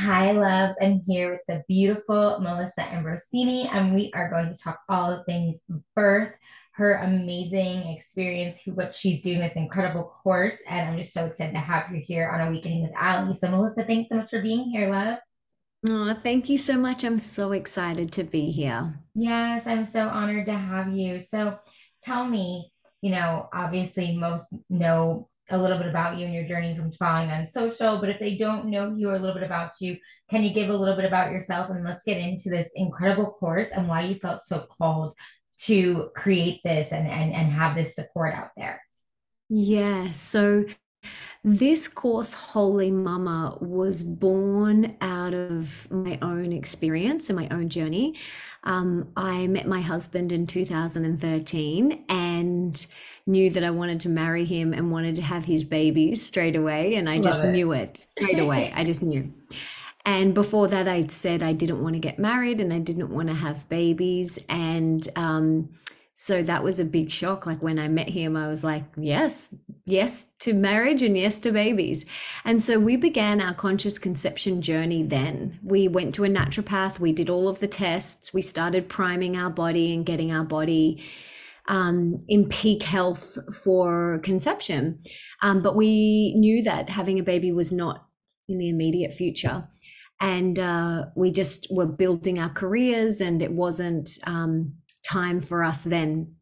Hi, loves. I'm here with the beautiful Melissa Ambrosini, and we are going to talk all things birth, her amazing experience, who what she's doing, this incredible course. And I'm just so excited to have you here on Awakening with Ali. So, Melissa, thanks so much for being here, love. Oh, thank you so much. I'm so excited to be here. Yes, I'm so honored to have you. So tell me, you know, obviously most know a little bit about you and your journey from following on social, but if they don't know you or a little bit about you, can you give a little bit about yourself? And let's get into this incredible course and why you felt so called to create this and and, and have this support out there. Yeah, so this course, Wholy Mama, was born out of my own experience and my own journey. Um, I met my husband in 2013 and knew that I wanted to marry him and wanted to have his babies straight away. And I Love just it. knew it straight away. I just knew. And before that, I'd said I didn't want to get married and I didn't want to have babies. And um, so that was a big shock. Like when I met him, I was like, yes, yes to marriage and yes to babies. And so we began our conscious conception journey then. We went to a naturopath, we did all of the tests, we started priming our body and getting our body um, in peak health for conception. Um, but we knew that having a baby was not in the immediate future and uh, we just were building our careers and it wasn't um, time for us then.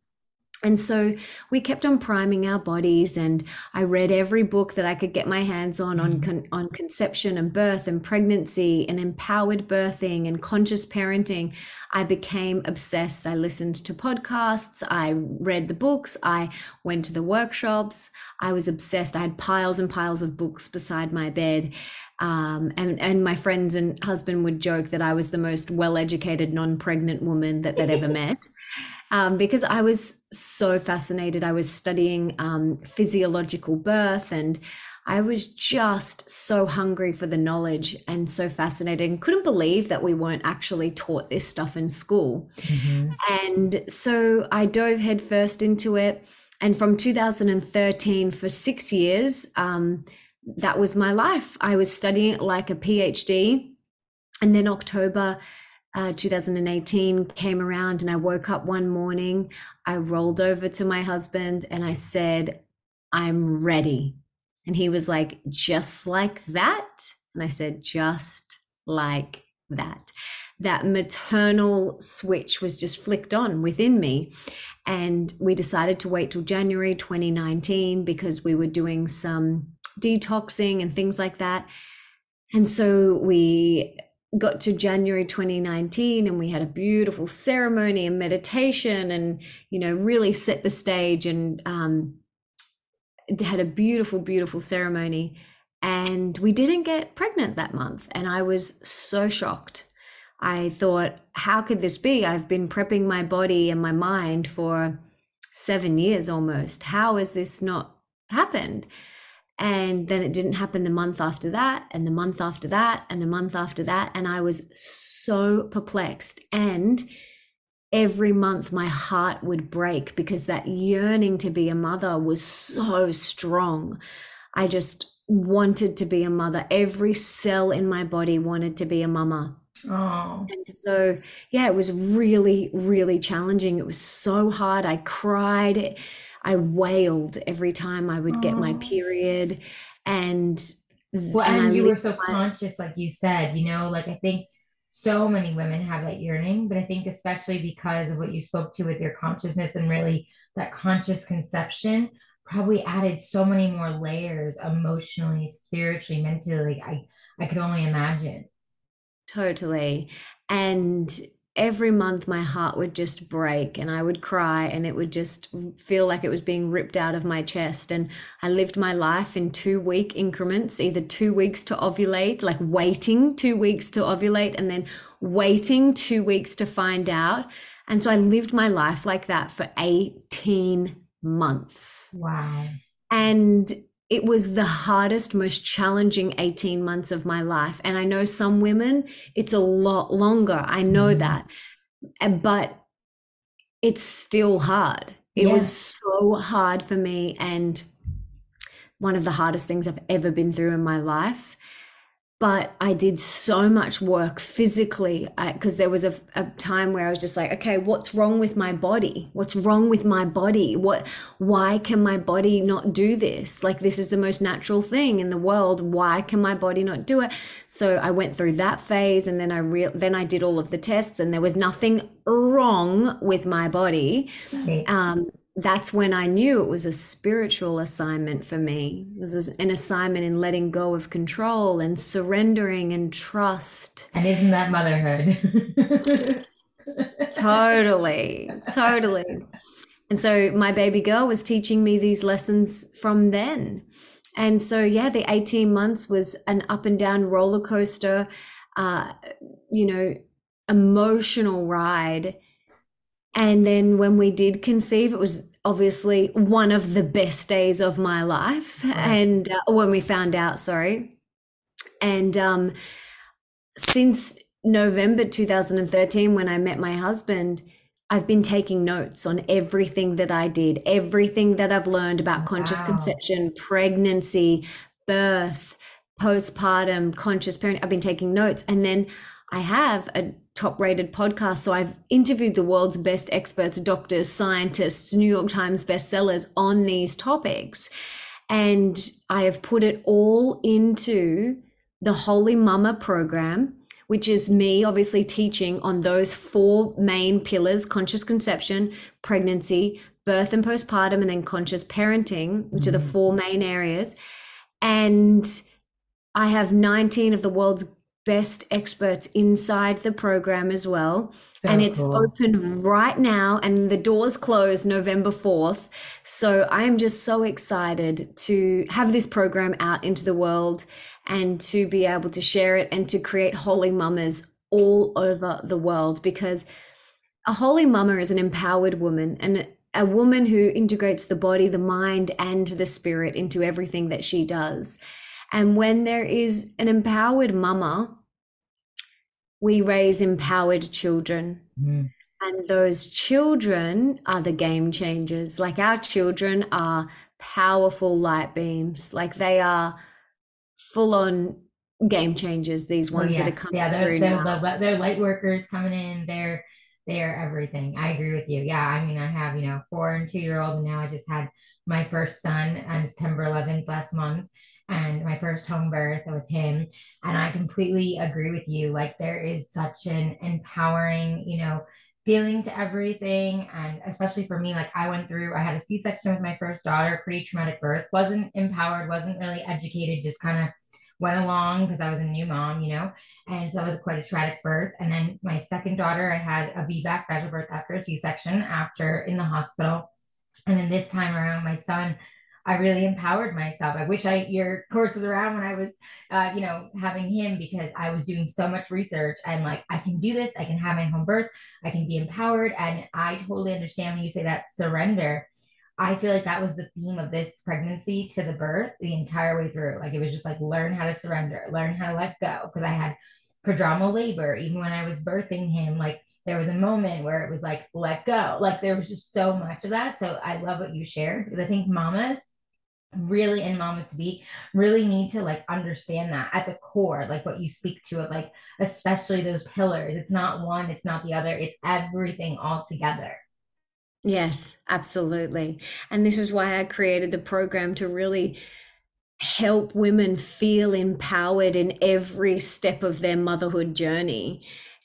And so we kept on priming our bodies and i read every book that i could get my hands on on, Mhm. con- on conception and birth and pregnancy and empowered birthing and conscious parenting. I became obsessed. I listened to podcasts. I read the books. I went to the workshops. I was obsessed. I had piles and piles of books beside my bed um, and and my friends and husband would joke that I was the most well-educated non-pregnant woman that they'd ever met, um, because I was so fascinated. I was studying um, physiological birth, and I was just so hungry for the knowledge and so fascinated, and couldn't believe that we weren't actually taught this stuff in school. Mhm. And so I dove headfirst into it. And from 2013 for six years, um, that was my life. I was studying like a PhD. And then October uh, 2018 came around, and I woke up one morning. I rolled over to my husband and I said, I'm ready. And he was like, just like that? And I said, just like that. That maternal switch was just flicked on within me. And we decided to wait till January 2019 because we were doing some detoxing and things like that. And so we got to January 2019 and we had a beautiful ceremony and meditation and, you know, really set the stage and um, had a beautiful, beautiful ceremony. And we didn't get pregnant that month. And I was so shocked. I thought, how could this be? I've been prepping my body and my mind for seven years almost. How has this not happened? And then it didn't happen the month after that, and the month after that, and the month after that. And I was so perplexed. And every month my heart would break because that yearning to be a mother was so strong. I just wanted to be a mother. Every cell in my body wanted to be a mama. Oh, And so, yeah, it was really, really challenging. It was so hard. I cried. I wailed every time I would get my period. And and Well, I and you were so my conscious, like you said, you know, like I think so many women have that yearning, but I think especially because of what you spoke to with your consciousness and really that conscious conception probably added so many more layers emotionally, spiritually, mentally. I, I could only imagine. Totally. And every month my heart would just break and I would cry and it would just feel like it was being ripped out of my chest. And I lived my life in two week increments, either two weeks to ovulate, like waiting two weeks to ovulate and then waiting two weeks to find out. And so I lived my life like that for 18 months. Wow. And it was the hardest, most challenging 18 months of my life. And I know some women, it's a lot longer. I know Mhm. that. But it's still hard. It was so hard for me. And one of the hardest things I've ever been through in my life. But I did so much work physically because there was a, a, time where I was just like, okay, what's wrong with my body? What's wrong with my body? What, why can my body not do this? Like, this is the most natural thing in the world. Why can my body not do it? So I went through that phase and then I real, then I did all of the tests and there was nothing wrong with my body. Um, that's when I knew it was a spiritual assignment for me. This is an assignment in letting go of control and surrendering and trust. And isn't that motherhood? totally, totally. And so my baby girl was teaching me these lessons from then. And so, yeah, the 18 months was an up and down roller coaster, uh, you know, emotional ride and then when we did conceive, it was obviously one of the best days of my life. And uh, when we found out, sorry. And um, since November 2013, when I met my husband, I've been taking notes on everything that I did, everything that I've learned about wow. conscious conception, pregnancy, birth, postpartum, conscious parenting. I've been taking notes. And then I have a top rated podcast. So I've interviewed the world's best experts, doctors, scientists, New York Times bestsellers on these topics. And I have put it all into the Wholy Mama program, which is me obviously teaching on those four main pillars conscious conception, pregnancy, birth and postpartum, and then conscious parenting, which mm-hmm. are the mm-hmm. four main areas. And I have 19 of the world's best experts inside the program as well. And it's cool. open right now, and the doors close November 4th. So I'm just so excited to have this program out into the world and to be able to share it and to create holy mamas all over the world because a holy mama is an empowered woman and a woman who integrates the body, the mind, and the spirit into everything that she does. And when there is an empowered mama, we raise empowered children. Mm. And those children are the game changers. Like our children are powerful light beams. Like they are full on game changers. These oh, ones oh, yeah. that are coming yeah, they're, through they're, now. They're light workers coming in. They're they're everything. I agree with you. Yeah, I mean, I have you know four and two year old, and now I just had my first son on September 11th last month and my first home birth with him. And I completely agree with you. Like there is such an empowering, you know, feeling to everything. And especially for me, like I went through, I had a C section with my first daughter, pretty traumatic birth, wasn't empowered, wasn't really educated, just kind of went along because I was a new mom, you know, and so it was quite a traumatic birth. And then my second daughter, I had a VBAC vaginal birth after a C section after in the hospital. And then this time around, my son, I really empowered myself. I wish I your course was around when I was, uh, you know, having him because I was doing so much research and like I can do this. I can have my home birth. I can be empowered, and I totally understand when you say that surrender. I feel like that was the theme of this pregnancy to the birth the entire way through. Like it was just like learn how to surrender, learn how to let go. Because I had prodromal labor, even when I was birthing him, like there was a moment where it was like, let go. Like there was just so much of that. So I love what you shared because I think mamas really in mamas to be really need to like understand that at the core like what you speak to it like especially those pillars. It's not one it's not the other it's everything all together. Yes absolutely. And this is why i created the program to really help women feel empowered in every step of their motherhood journey.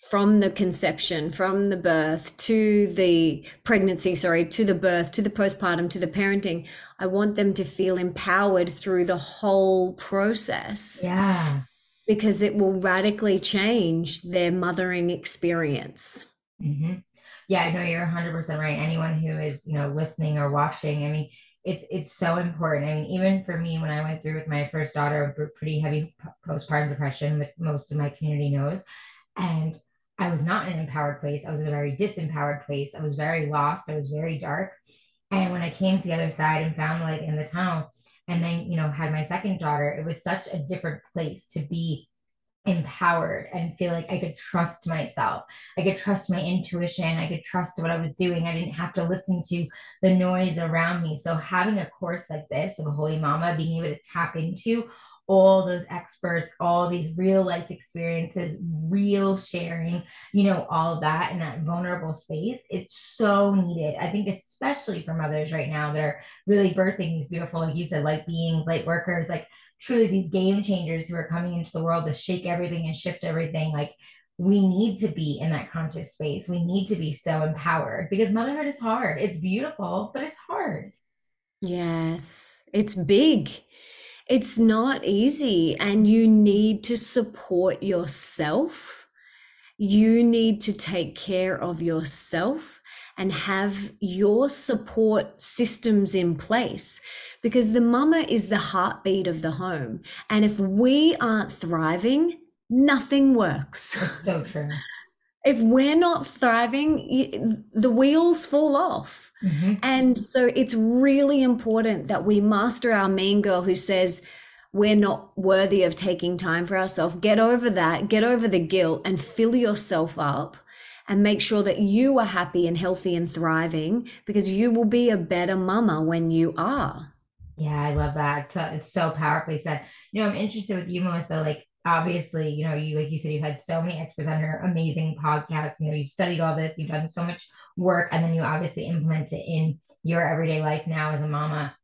From the conception, from the birth to the pregnancy, sorry, to the birth, to the postpartum, to the parenting. I want them to feel empowered through the whole process. Yeah. Because it will radically change their mothering experience. Mm-hmm. Yeah, no, you're 100% right. Anyone who is, you know, listening or watching, I mean, it's it's so important. I mean, even for me, when I went through with my first daughter, pretty heavy postpartum depression, which most of my community knows, and I was not in an empowered place. I was in a very disempowered place. I was very lost. I was very dark. And when I came to the other side and found like in the tunnel, and then, you know, had my second daughter, it was such a different place to be empowered and feel like I could trust myself. I could trust my intuition. I could trust what I was doing. I didn't have to listen to the noise around me. So having a course like this of a Wholy Mama, being able to tap into all those experts, all these real life experiences, real sharing, you know, all of that in that vulnerable space. It's so needed. I think, especially for mothers right now that are really birthing these beautiful, like you said, light beings, light workers, like truly these game changers who are coming into the world to shake everything and shift everything. Like, we need to be in that conscious space. We need to be so empowered because motherhood is hard. It's beautiful, but it's hard. Yes, it's big. It's not easy, and you need to support yourself. You need to take care of yourself and have your support systems in place because the mama is the heartbeat of the home. And if we aren't thriving, nothing works. So true. If we're not thriving, the wheels fall off. Mm-hmm. And so it's really important that we master our mean girl who says, we're not worthy of taking time for ourselves. Get over that, get over the guilt, and fill yourself up and make sure that you are happy and healthy and thriving because you will be a better mama when you are. Yeah, I love that. So it's so powerfully said. You know, I'm interested with you, Melissa. Like, obviously, you know, you like you said, you've had so many experts on your amazing podcast. You know, you've studied all this, you've done so much work, and then you obviously implement it in your everyday life now as a mama.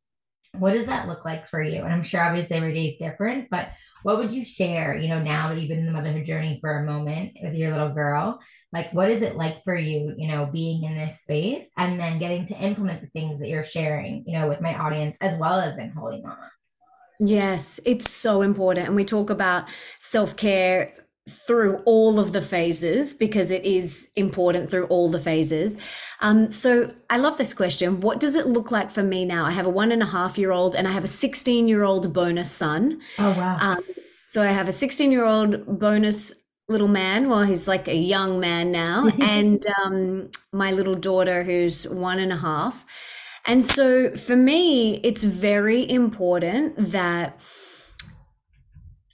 What does that look like for you? And I'm sure obviously every day is different, but what would you share, you know, now that you've been in the motherhood journey for a moment as your little girl? Like, what is it like for you, you know, being in this space and then getting to implement the things that you're sharing, you know, with my audience as well as in Wholy Mama? Yes, it's so important. And we talk about self care through all of the phases because it is important through all the phases. Um, so I love this question. What does it look like for me now? I have a one and a half year old and I have a 16 year old bonus son. Oh, wow. Um, so I have a 16 year old bonus little man. Well, he's like a young man now. and um, my little daughter who's one and a half. And so for me, it's very important that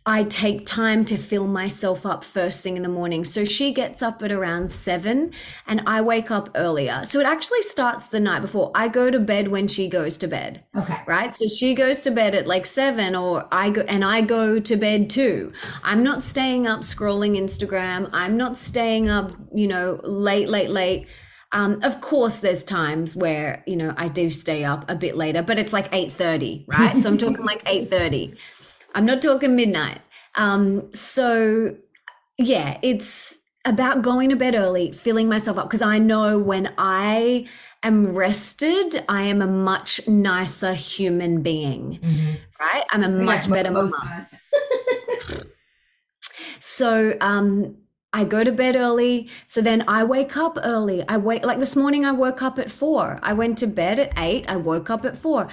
I take time to fill myself up first thing in the morning. So she gets up at around seven and I wake up earlier. So it actually starts the night before. I go to bed when she goes to bed. Okay. Right. So she goes to bed at like seven or I go and I go to bed too. I'm not staying up scrolling Instagram. I'm not staying up, you know, late, late, late. Um, of course, there's times where you know I do stay up a bit later, but it's like eight thirty, right? so I'm talking like eight thirty. I'm not talking midnight. Um, so yeah, it's about going to bed early, filling myself up because I know when I am rested, I am a much nicer human being. Mm-hmm. Right? I'm a much better mama. so um I go to bed early. So then I wake up early. I wake, like this morning, I woke up at four. I went to bed at eight. I woke up at four.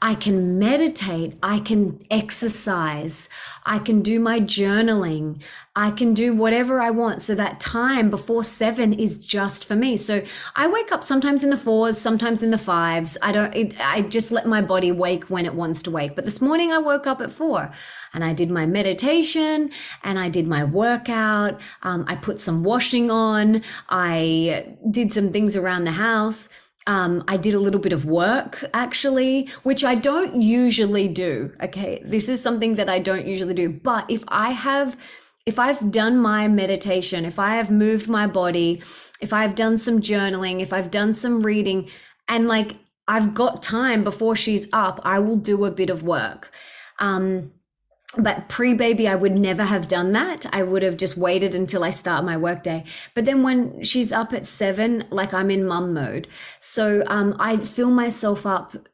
I can meditate. I can exercise. I can do my journaling. I can do whatever I want. So that time before seven is just for me. So I wake up sometimes in the fours, sometimes in the fives. I don't, it, I just let my body wake when it wants to wake. But this morning I woke up at four and I did my meditation and I did my workout. Um, I put some washing on. I did some things around the house. Um, I did a little bit of work actually, which I don't usually do. Okay. This is something that I don't usually do. But if I have, if I've done my meditation, if I have moved my body, if I've done some journaling, if I've done some reading, and like I've got time before she's up, I will do a bit of work. Um, but pre baby, I would never have done that. I would have just waited until I start my workday. But then when she's up at seven, like I'm in mum mode. So um, I fill myself up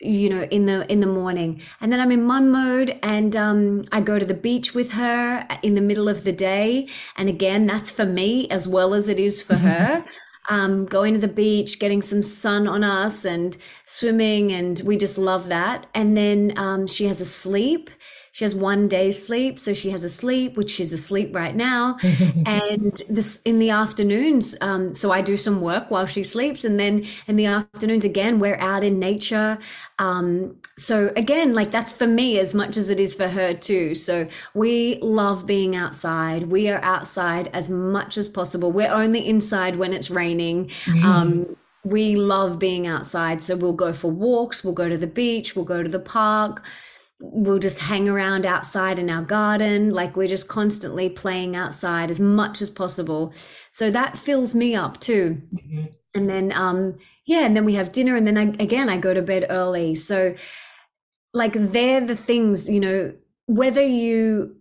you know in the in the morning. And then i'm in mum mode and um, i go to the beach with her in the middle of the day. And again that's for me as well as it is for her. Um, going to the beach getting some sun on us and swimming and we just love that. And then um, she has a sleep she has one day sleep, so she has a sleep, which she's asleep right now. and this in the afternoons, um, so I do some work while she sleeps, and then in the afternoons again, we're out in nature. Um, so again, like that's for me as much as it is for her too. So we love being outside. We are outside as much as possible. We're only inside when it's raining. Um, we love being outside. So we'll go for walks, we'll go to the beach, we'll go to the park we'll just hang around outside in our garden. Like we're just constantly playing outside as much as possible. So that fills me up too. Mm-hmm. And then, um, yeah, and then we have dinner, and then I, again I go to bed early. So, like, they're the things you know. Whether you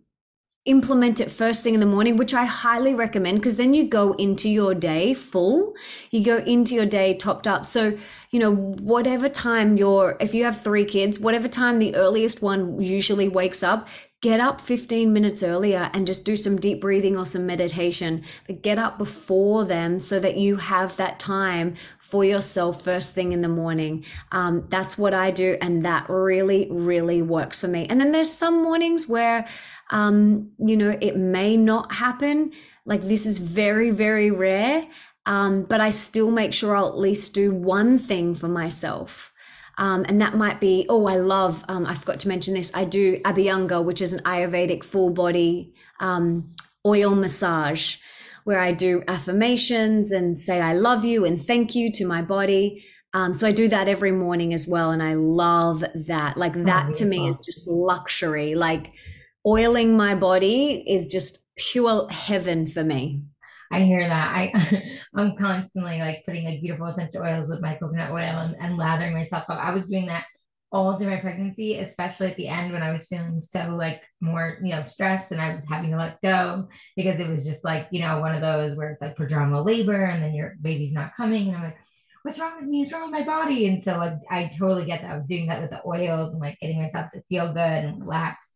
implement it first thing in the morning, which I highly recommend because then you go into your day full, you go into your day topped up. So, you know, whatever time you're, if you have three kids, whatever time the earliest one usually wakes up, get up 15 minutes earlier and just do some deep breathing or some meditation. But get up before them so that you have that time for yourself first thing in the morning. Um, that's what I do. And that really, really works for me. And then there's some mornings where, um, you know, it may not happen. Like this is very, very rare. Um, but I still make sure I'll at least do one thing for myself. Um, and that might be, oh, I love, um, I forgot to mention this. I do Abhyanga, which is an Ayurvedic full body um, oil massage where I do affirmations and say, I love you and thank you to my body. Um, so I do that every morning as well. And I love that. Like, that oh, to me is just luxury. Like, oiling my body is just pure heaven for me. I hear that. I I'm constantly like putting like beautiful essential oils with my coconut oil and, and lathering myself up. I was doing that all through my pregnancy, especially at the end when I was feeling so like more, you know, stressed and I was having to let go because it was just like, you know, one of those where it's like prodromal labor and then your baby's not coming. And I'm like, what's wrong with me? What's wrong with my body? And so like I totally get that. I was doing that with the oils and like getting myself to feel good and relax.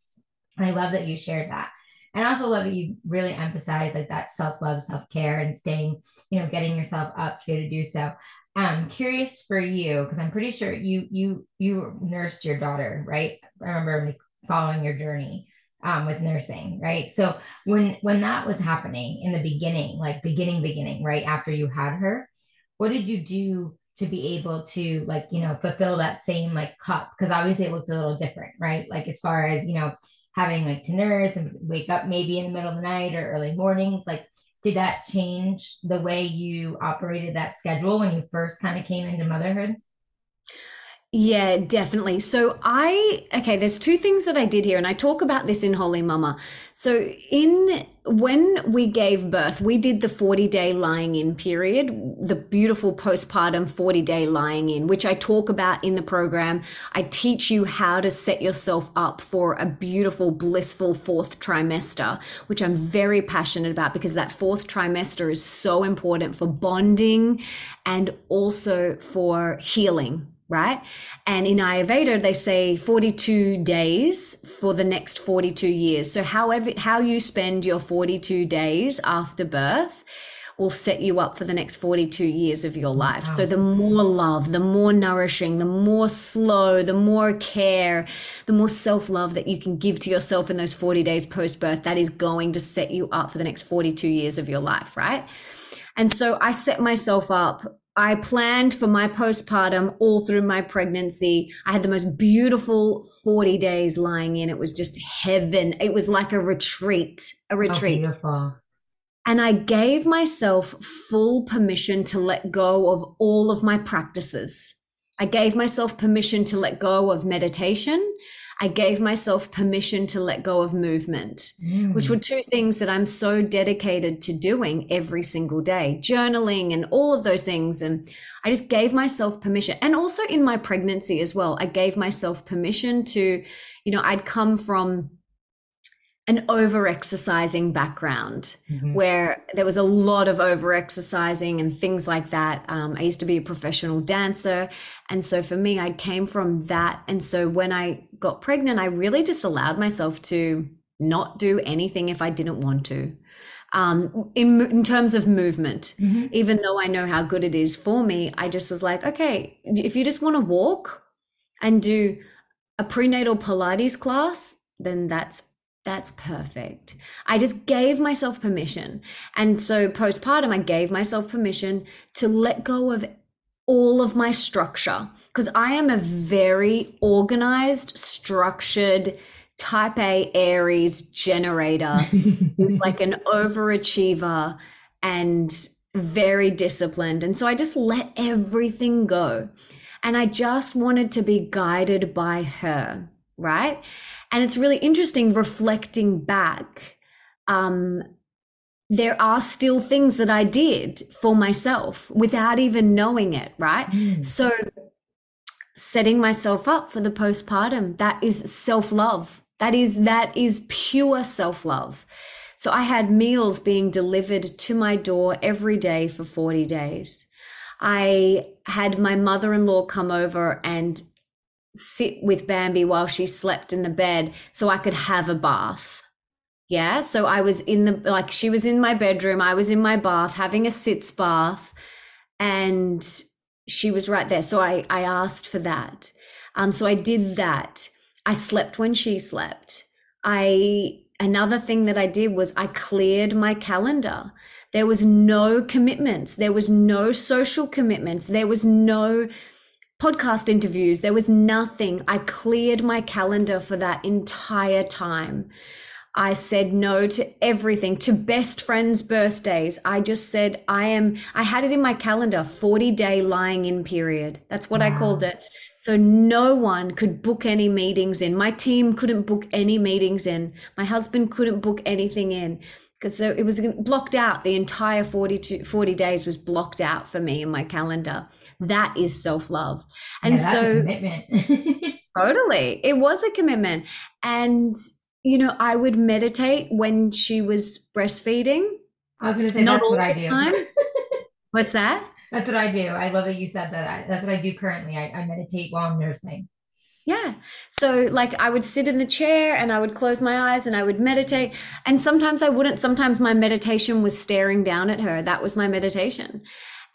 I love that you shared that. And also love that you really emphasize like that self-love, self-care and staying, you know, getting yourself up to to do so. I'm curious for you, because I'm pretty sure you you you nursed your daughter, right? I remember like following your journey um, with nursing, right? So when when that was happening in the beginning, like beginning, beginning, right after you had her, what did you do to be able to like you know fulfill that same like cup? Because obviously it looked a little different, right? Like as far as you know having like to nurse and wake up maybe in the middle of the night or early mornings like did that change the way you operated that schedule when you first kind of came into motherhood yeah, definitely. So I okay, there's two things that I did here and I talk about this in Wholy Mama. So in when we gave birth, we did the 40-day lying in period, the beautiful postpartum 40-day lying in, which I talk about in the program. I teach you how to set yourself up for a beautiful blissful fourth trimester, which I'm very passionate about because that fourth trimester is so important for bonding and also for healing right? And in Ayurveda, they say 42 days for the next 42 years. So, however, how you spend your 42 days after birth will set you up for the next 42 years of your life. Wow. So, the more love, the more nourishing, the more slow, the more care, the more self love that you can give to yourself in those 40 days post birth, that is going to set you up for the next 42 years of your life, right? And so I set myself up I planned for my postpartum all through my pregnancy. I had the most beautiful 40 days lying in. It was just heaven. It was like a retreat, a retreat. Oh, and I gave myself full permission to let go of all of my practices. I gave myself permission to let go of meditation. I gave myself permission to let go of movement, mm. which were two things that I'm so dedicated to doing every single day journaling and all of those things. And I just gave myself permission. And also in my pregnancy as well, I gave myself permission to, you know, I'd come from an over exercising background mm-hmm. where there was a lot of over exercising and things like that. Um, I used to be a professional dancer. And so for me, I came from that. And so when I got pregnant, I really just allowed myself to not do anything if I didn't want to. Um, in, in terms of movement, mm-hmm. even though I know how good it is for me, I just was like, okay, if you just want to walk and do a prenatal Pilates class, then that's that's perfect. I just gave myself permission. And so postpartum, I gave myself permission to let go of all of my structure because I am a very organized, structured, type A Aries generator who's like an overachiever and very disciplined. And so I just let everything go. And I just wanted to be guided by her right? And it's really interesting reflecting back. Um, there are still things that I did for myself without even knowing it, right? Mm. So, setting myself up for the postpartum, that is self love. That is that is pure self love. So I had meals being delivered to my door every day for 40 days. I had my mother in law come over and sit with Bambi while she slept in the bed so I could have a bath. Yeah. So I was in the, like, she was in my bedroom. I was in my bath having a sitz bath and she was right there. So I, I asked for that. Um, so I did that. I slept when she slept. I, another thing that I did was I cleared my calendar. There was no commitments. There was no social commitments. There was no podcast interviews. There was nothing. I cleared my calendar for that entire time. I said no to everything, to best friends' birthdays. I just said, I am, I had it in my calendar, 40 day lying in period. That's what wow. I called it. So no one could book any meetings in. My team couldn't book any meetings in. My husband couldn't book anything in because so it was blocked out the entire 40 40 days was blocked out for me in my calendar that is self-love and yeah, so totally it was a commitment and you know i would meditate when she was breastfeeding i was going to say Not that's what i do time. what's that that's what i do i love that you said that that's what i do currently I, I meditate while i'm nursing yeah. So, like, I would sit in the chair and I would close my eyes and I would meditate. And sometimes I wouldn't. Sometimes my meditation was staring down at her. That was my meditation.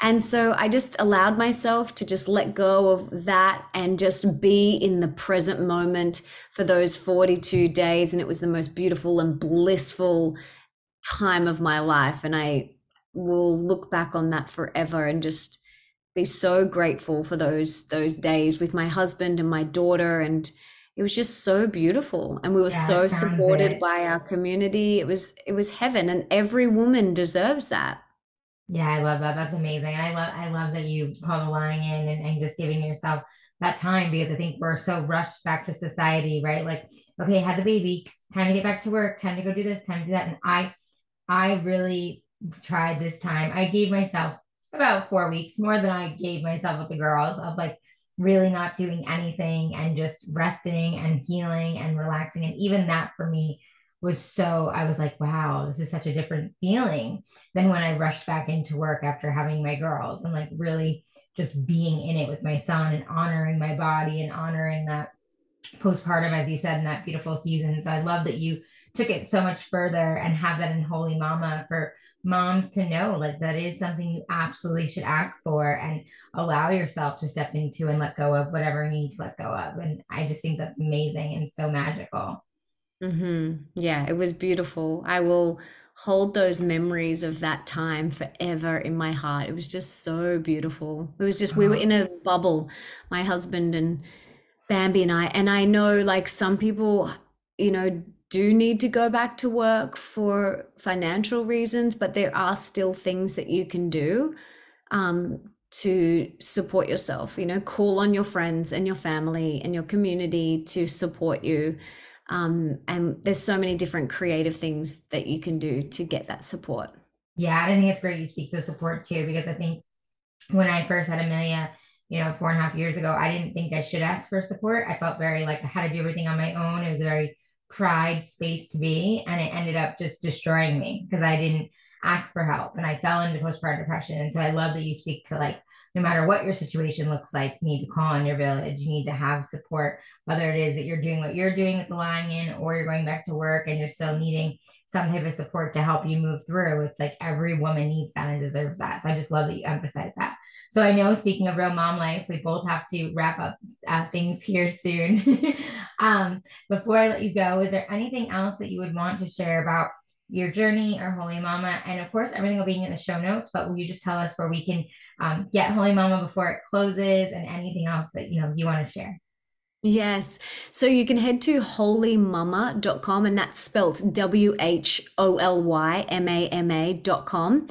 And so I just allowed myself to just let go of that and just be in the present moment for those 42 days. And it was the most beautiful and blissful time of my life. And I will look back on that forever and just be so grateful for those those days with my husband and my daughter and it was just so beautiful and we were yeah, so supported it. by our community it was it was heaven and every woman deserves that yeah i love that. That's amazing. I love i love that you call the lying in and, and just giving yourself that time because i think we're so rushed back to society right? Like okay had the baby time to get back to work time to go do this time to do that. And i i really tried this time. I gave myself about four weeks, more than I gave myself with the girls of like really not doing anything and just resting and healing and relaxing. And even that for me was so, I was like, wow, this is such a different feeling than when I rushed back into work after having my girls and like really just being in it with my son and honoring my body and honoring that postpartum, as you said, in that beautiful season. So I love that you took it so much further and have that in Wholy Mama for moms to know like that is something you absolutely should ask for and allow yourself to step into and let go of whatever you need to let go of. And I just think that's amazing and so magical. Mm-hmm. Yeah, it was beautiful. I will hold those memories of that time forever in my heart. It was just so beautiful. It was just, we were in a bubble, my husband and Bambi and I. And I know like some people, you know, do need to go back to work for financial reasons, but there are still things that you can do um, to support yourself. You know, call on your friends and your family and your community to support you. Um, and there's so many different creative things that you can do to get that support. Yeah, I think it's great you speak to support too, because I think when I first had Amelia, you know, four and a half years ago, I didn't think I should ask for support. I felt very like I had to do everything on my own. It was a very pride space to be and it ended up just destroying me because I didn't ask for help and I fell into postpartum depression. And so I love that you speak to like no matter what your situation looks like, you need to call on your village. You need to have support, whether it is that you're doing what you're doing with the in or you're going back to work and you're still needing some type of support to help you move through. It's like every woman needs that and deserves that. So I just love that you emphasize that. So I know, speaking of real mom life, we both have to wrap up uh, things here soon. um, before I let you go, is there anything else that you would want to share about your journey or Wholy Mama? And of course, everything will be in the show notes. But will you just tell us where we can um, get Wholy Mama before it closes, and anything else that you know you want to share? Yes. So you can head to wholymama.com and that's spelled W H O L Y M A M A.com.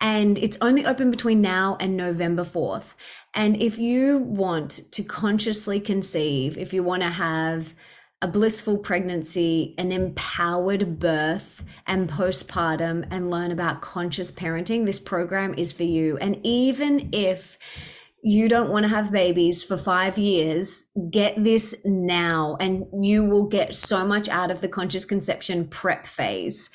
And it's only open between now and November 4th. And if you want to consciously conceive, if you want to have a blissful pregnancy, an empowered birth, and postpartum, and learn about conscious parenting, this program is for you. And even if you don't want to have babies for five years, get this now, and you will get so much out of the conscious conception prep phase.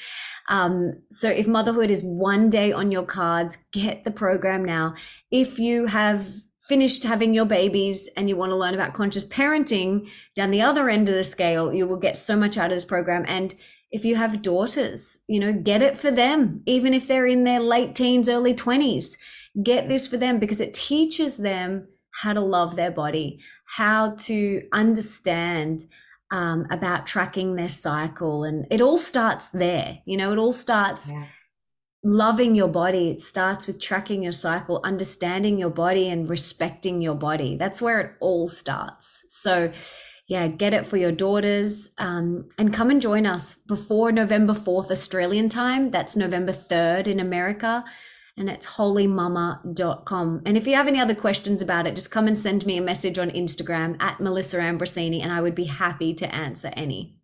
Um, so if motherhood is one day on your cards, get the program now. If you have finished having your babies and you want to learn about conscious parenting down the other end of the scale, you will get so much out of this program. And if you have daughters, you know, get it for them, even if they're in their late teens, early 20s. Get this for them because it teaches them how to love their body, how to understand um, about tracking their cycle. And it all starts there. You know, it all starts. Yeah loving your body it starts with tracking your cycle understanding your body and respecting your body that's where it all starts so yeah get it for your daughters um, and come and join us before november 4th australian time that's november 3rd in america and it's wholymama.com and if you have any other questions about it just come and send me a message on instagram at melissa ambrosini and i would be happy to answer any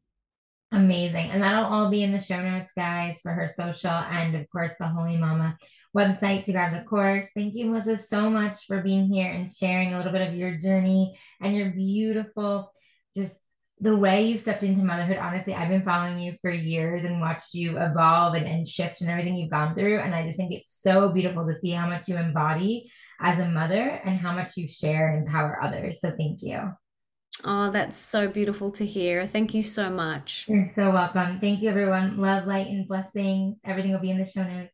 Amazing. And that'll all be in the show notes, guys, for her social and, of course, the Wholy Mama website to grab the course. Thank you, Melissa, so much for being here and sharing a little bit of your journey and your beautiful, just the way you've stepped into motherhood. Honestly, I've been following you for years and watched you evolve and, and shift and everything you've gone through. And I just think it's so beautiful to see how much you embody as a mother and how much you share and empower others. So thank you. Oh, that's so beautiful to hear. Thank you so much. You're so welcome. Thank you, everyone. Love, light, and blessings. Everything will be in the show notes.